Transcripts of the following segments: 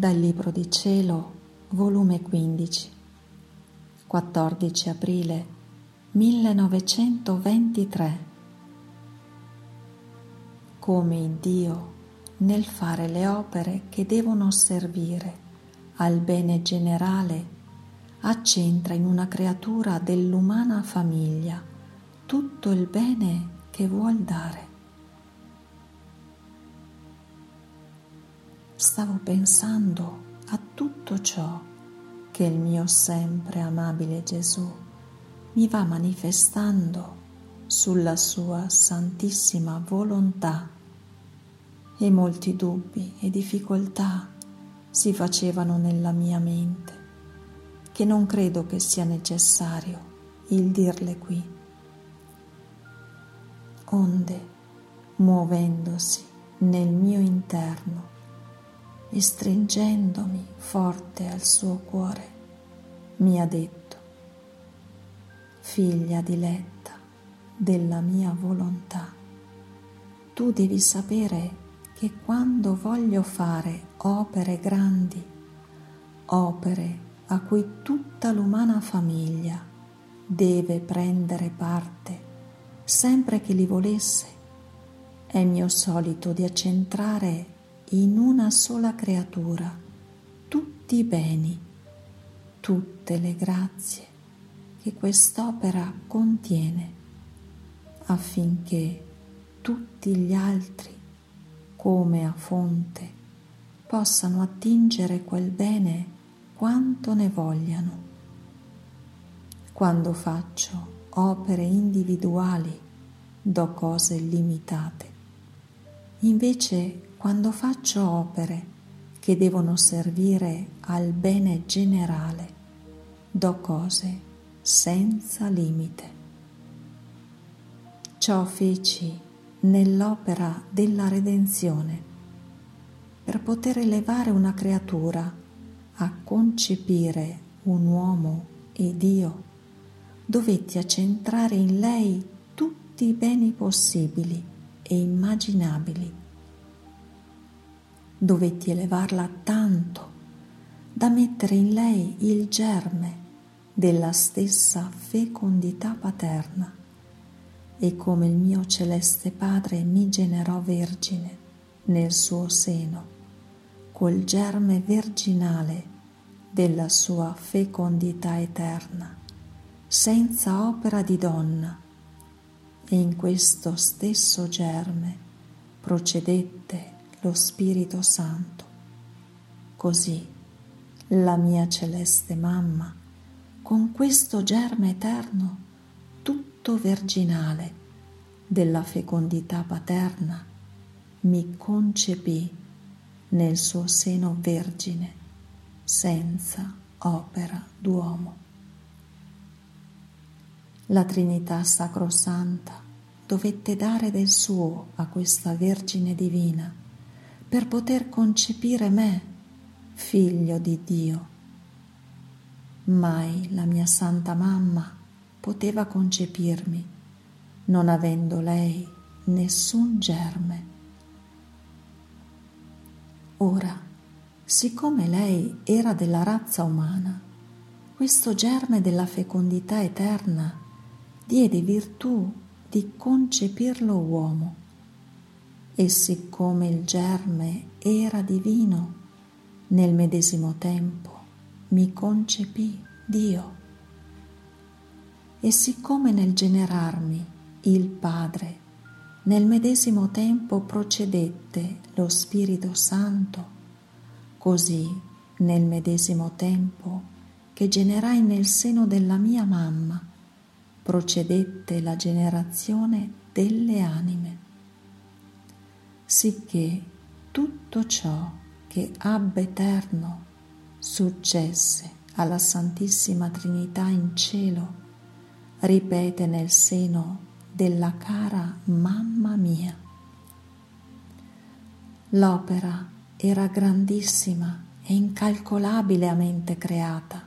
Dal Libro di Cielo, volume 15, 14 aprile 1923. Come il Dio, nel fare le opere che devono servire al bene generale, accentra in una creatura dell'umana famiglia tutto il bene che vuol dare. Stavo pensando a tutto ciò che il mio sempre amabile Gesù mi va manifestando sulla sua santissima volontà e molti dubbi e difficoltà si facevano nella mia mente che non credo che sia necessario il dirle qui. Onde, muovendosi nel mio interno, e stringendomi forte al suo cuore, mi ha detto, figlia diletta della mia volontà, tu devi sapere che quando voglio fare opere grandi, opere a cui tutta l'umana famiglia deve prendere parte, sempre che li volesse, è mio solito di accentrare in una sola creatura tutti i beni, tutte le grazie che quest'opera contiene, affinché tutti gli altri, come a fonte, possano attingere quel bene quanto ne vogliano. Quando faccio opere individuali do cose limitate. Invece quando faccio opere che devono servire al bene generale, do cose senza limite. Ciò feci nell'opera della redenzione per poter elevare una creatura a concepire un uomo e Dio, dovetti accentrare in lei tutti i beni possibili e immaginabili dovetti elevarla tanto da mettere in lei il germe della stessa fecondità paterna. E come il mio celeste Padre mi generò vergine nel suo seno, col germe virginale della sua fecondità eterna, senza opera di donna, e in questo stesso germe procedette lo Spirito Santo. Così la mia celeste mamma, con questo germe eterno, tutto virginale, della fecondità paterna, mi concepì nel suo seno vergine, senza opera d'uomo. La Trinità Sacrosanta dovette dare del suo a questa Vergine Divina per poter concepire me, figlio di Dio. Mai la mia santa mamma poteva concepirmi, non avendo lei nessun germe. Ora, siccome lei era della razza umana, questo germe della fecondità eterna diede virtù di concepirlo uomo e siccome il germe era divino, nel medesimo tempo mi concepì Dio. E siccome nel generarmi il Padre nel medesimo tempo procedette lo Spirito Santo, così nel medesimo tempo che generai nel seno della mia mamma procedette la generazione delle anime sicché tutto ciò che ab eterno successe alla Santissima Trinità in cielo ripete nel seno della cara mamma mia. L'opera era grandissima e incalcolabilmente creata,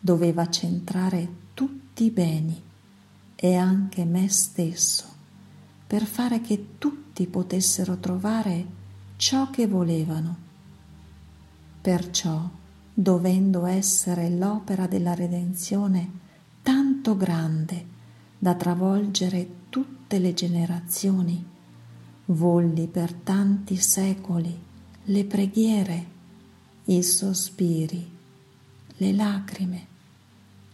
doveva centrare tutti i beni e anche me stesso per fare che tutti potessero trovare ciò che volevano. Perciò, dovendo essere l'opera della redenzione tanto grande da travolgere tutte le generazioni, volli per tanti secoli le preghiere, i sospiri, le lacrime,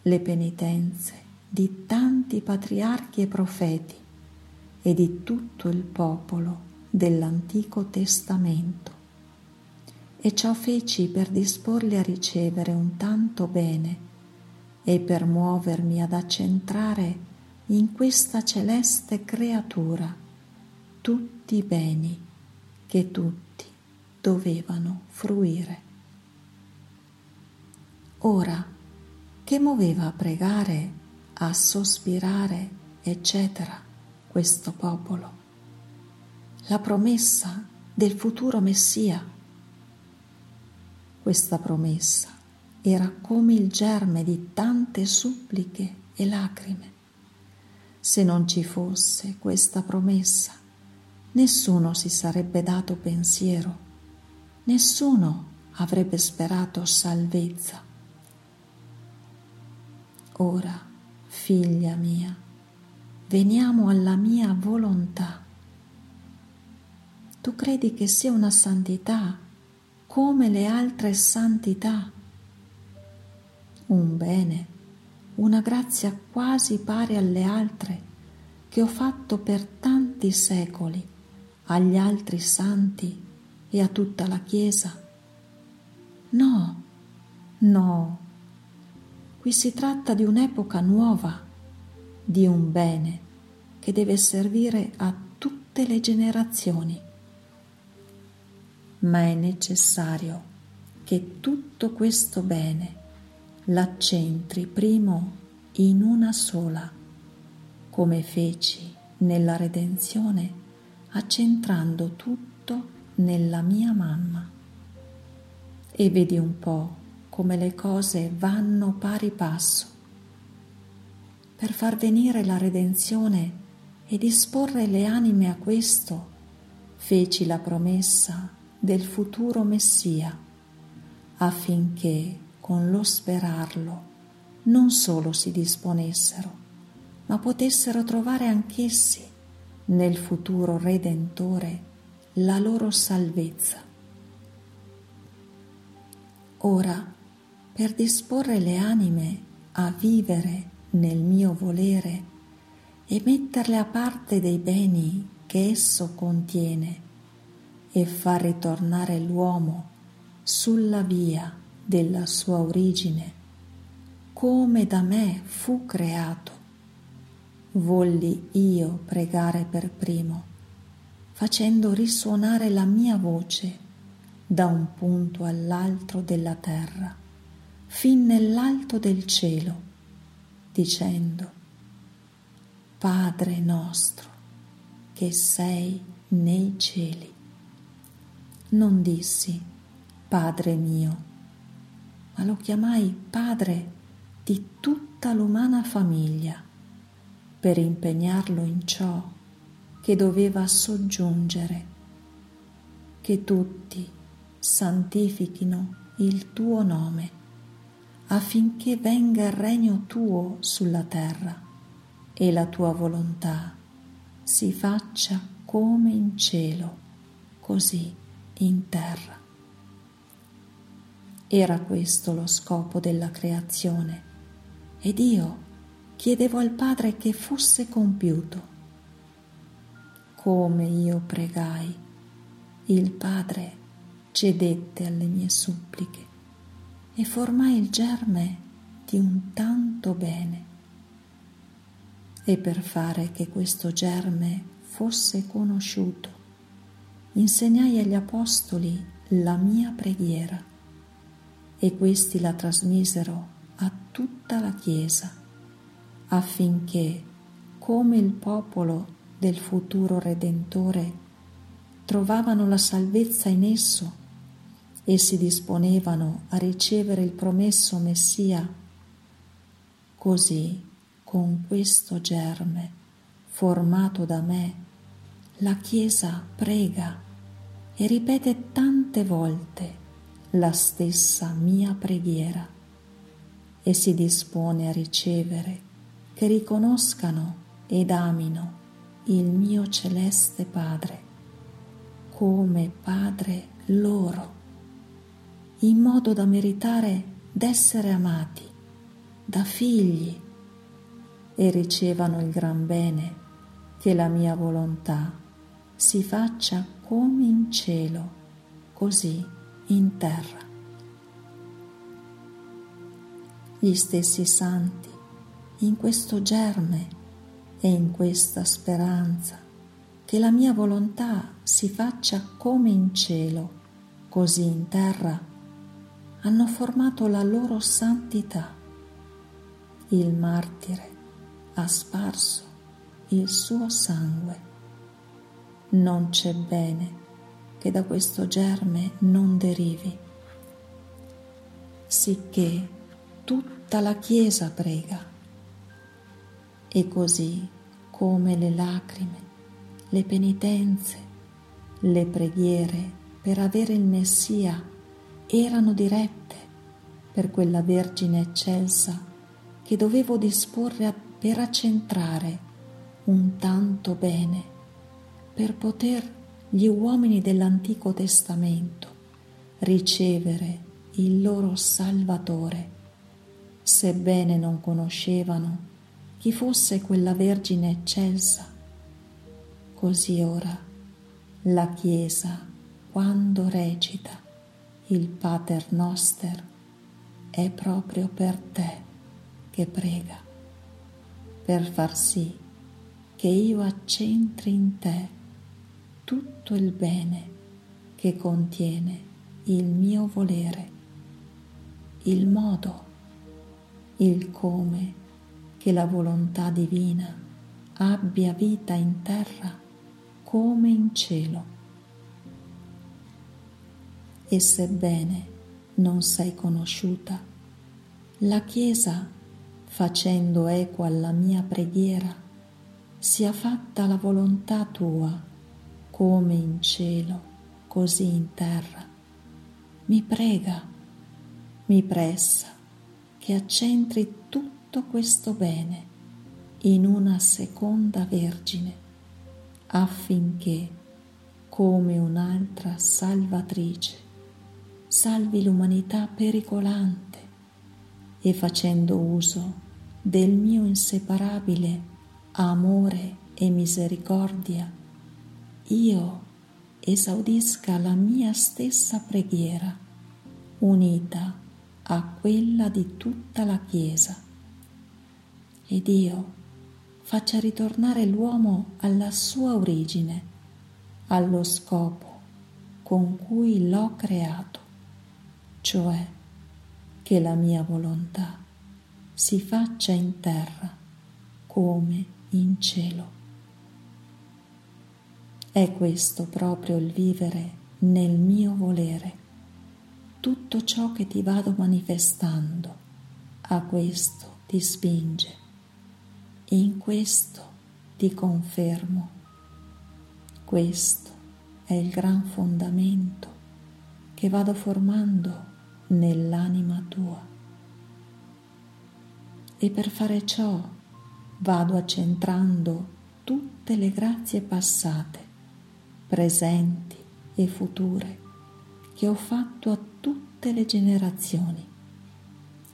le penitenze di tanti patriarchi e profeti e di tutto il popolo dell'Antico Testamento. E ciò feci per disporli a ricevere un tanto bene e per muovermi ad accentrare in questa celeste creatura tutti i beni che tutti dovevano fruire. Ora, che muoveva a pregare, a sospirare, eccetera, questo popolo? La promessa del futuro Messia. Questa promessa era come il germe di tante suppliche e lacrime. Se non ci fosse questa promessa, nessuno si sarebbe dato pensiero, nessuno avrebbe sperato salvezza. Ora, figlia mia, veniamo alla mia volontà. Tu credi che sia una santità come le altre santità? Un bene, una grazia quasi pari alle altre che ho fatto per tanti secoli agli altri santi e a tutta la Chiesa? No, no, qui si tratta di un'epoca nuova, di un bene che deve servire a tutte le generazioni. Ma è necessario che tutto questo bene l'accentri primo in una sola, come feci nella redenzione accentrando tutto nella mia mamma. E vedi un po' come le cose vanno pari passo. Per far venire la redenzione e disporre le anime a questo, feci la promessa del futuro Messia, affinché con lo sperarlo non solo si disponessero, ma potessero trovare anch'essi nel futuro Redentore la loro salvezza. Ora, per disporre le anime a vivere nel mio volere e metterle a parte dei beni che esso contiene e far ritornare l'uomo sulla via della sua origine, come da me fu creato. Volli io pregare per primo, facendo risuonare la mia voce da un punto all'altro della terra, fin nell'alto del cielo, dicendo, Padre nostro, che sei nei cieli. Non dissi, Padre mio, ma lo chiamai Padre di tutta l'umana famiglia per impegnarlo in ciò che doveva soggiungere, che tutti santifichino il tuo nome, affinché venga il regno tuo sulla terra e la tua volontà si faccia come in cielo, così in terra. Era questo lo scopo della creazione ed io chiedevo al Padre che fosse compiuto. Come io pregai, il Padre cedette alle mie suppliche e formai il germe di un tanto bene. E per fare che questo germe fosse conosciuto, insegnai agli Apostoli la mia preghiera e questi la trasmisero a tutta la Chiesa affinché, come il popolo del futuro Redentore, trovavano la salvezza in esso e si disponevano a ricevere il promesso Messia, così con questo germe formato da me, la Chiesa prega e ripete tante volte la stessa mia preghiera e si dispone a ricevere che riconoscano ed amino il mio celeste Padre come Padre loro, in modo da meritare d'essere amati da figli e ricevano il gran bene che la mia volontà si faccia come in cielo, così in terra. Gli stessi santi, in questo germe e in questa speranza, che la mia volontà si faccia come in cielo, così in terra, hanno formato la loro santità. Il martire ha sparso il suo sangue. Non c'è bene che da questo germe non derivi, sicché tutta la Chiesa prega e così come le lacrime, le penitenze, le preghiere per avere il Messia erano dirette per quella Vergine eccelsa che dovevo disporre per accentrare un tanto bene per poter gli uomini dell'Antico Testamento ricevere il loro Salvatore, sebbene non conoscevano chi fosse quella Vergine eccelsa. Così ora la Chiesa, quando recita il Pater Noster, è proprio per te che prega, per far sì che io accentri in te tutto il bene che contiene il mio volere, il modo, il come che la volontà divina abbia vita in terra come in cielo. E sebbene non sei conosciuta, la Chiesa, facendo eco alla mia preghiera, sia fatta la volontà tua come in cielo, così in terra. Mi prega, mi pressa che accentri tutto questo bene in una seconda Vergine, affinché, come un'altra salvatrice, salvi l'umanità pericolante. E facendo uso del mio inseparabile amore e misericordia, io esaudisca la mia stessa preghiera unita a quella di tutta la Chiesa. Ed io faccia ritornare l'uomo alla sua origine, allo scopo con cui l'ho creato, cioè che la mia volontà si faccia in terra come in cielo. È questo proprio il vivere nel mio volere. Tutto ciò che ti vado manifestando a questo ti spinge. In questo ti confermo. Questo è il gran fondamento che vado formando nell'anima tua. E per fare ciò vado accentrando tutte le grazie passate presenti e future che ho fatto a tutte le generazioni.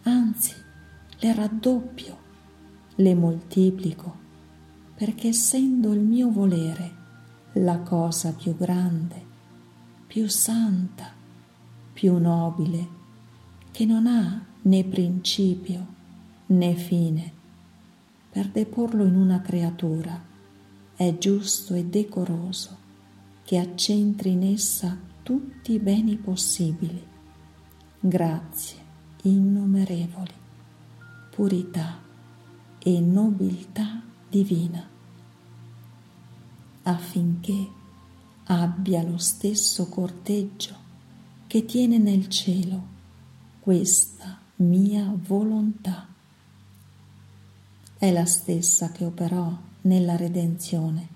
Anzi, le raddoppio, le moltiplico, perché essendo il mio volere la cosa più grande, più santa, più nobile, che non ha né principio né fine, per deporlo in una creatura è giusto e decoroso che accentri in essa tutti i beni possibili, grazie innumerevoli, purità e nobiltà divina, affinché abbia lo stesso corteggio che tiene nel cielo questa mia volontà. È la stessa che operò nella redenzione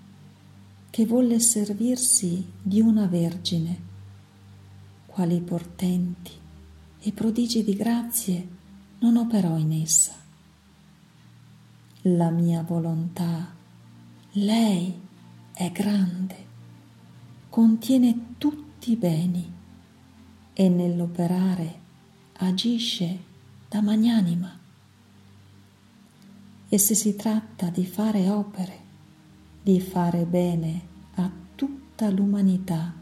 che volle servirsi di una vergine, quali portenti e prodigi di grazie non operò in essa. La mia volontà, lei è grande, contiene tutti i beni e nell'operare agisce da magnanima. E se si tratta di fare opere, di fare bene a tutta l'umanità,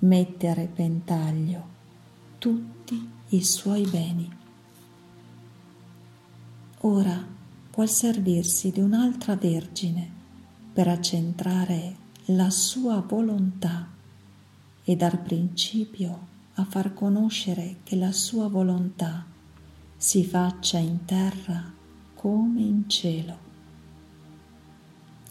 mette a repentaglio tutti i suoi beni. Ora vuol servirsi di un'altra Vergine per accentrare la sua volontà e dar principio a far conoscere che la sua volontà si faccia in terra come in cielo.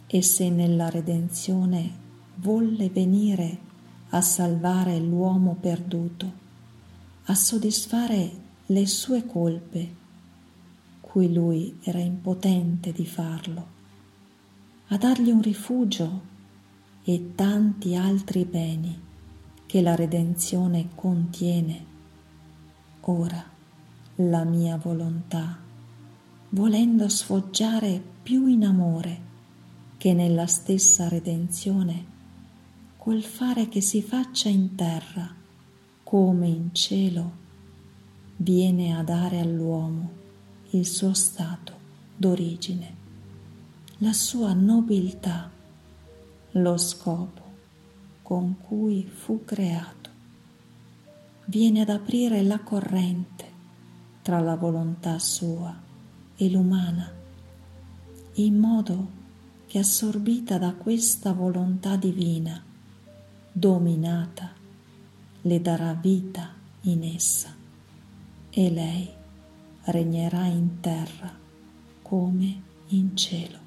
E se nella redenzione volle venire a salvare l'uomo perduto, a soddisfare le sue colpe, cui lui era impotente di farlo, a dargli un rifugio e tanti altri beni che la redenzione contiene. Ora la mia volontà, volendo sfoggiare più in amore che nella stessa redenzione, col fare che si faccia in terra come in cielo, viene a dare all'uomo il suo stato d'origine, la sua nobiltà, lo scopo con cui fu creato. Viene ad aprire la corrente tra la volontà sua e l'umana, in modo che assorbita da questa volontà divina, dominata, le darà vita in essa e lei regnerà in terra come in cielo.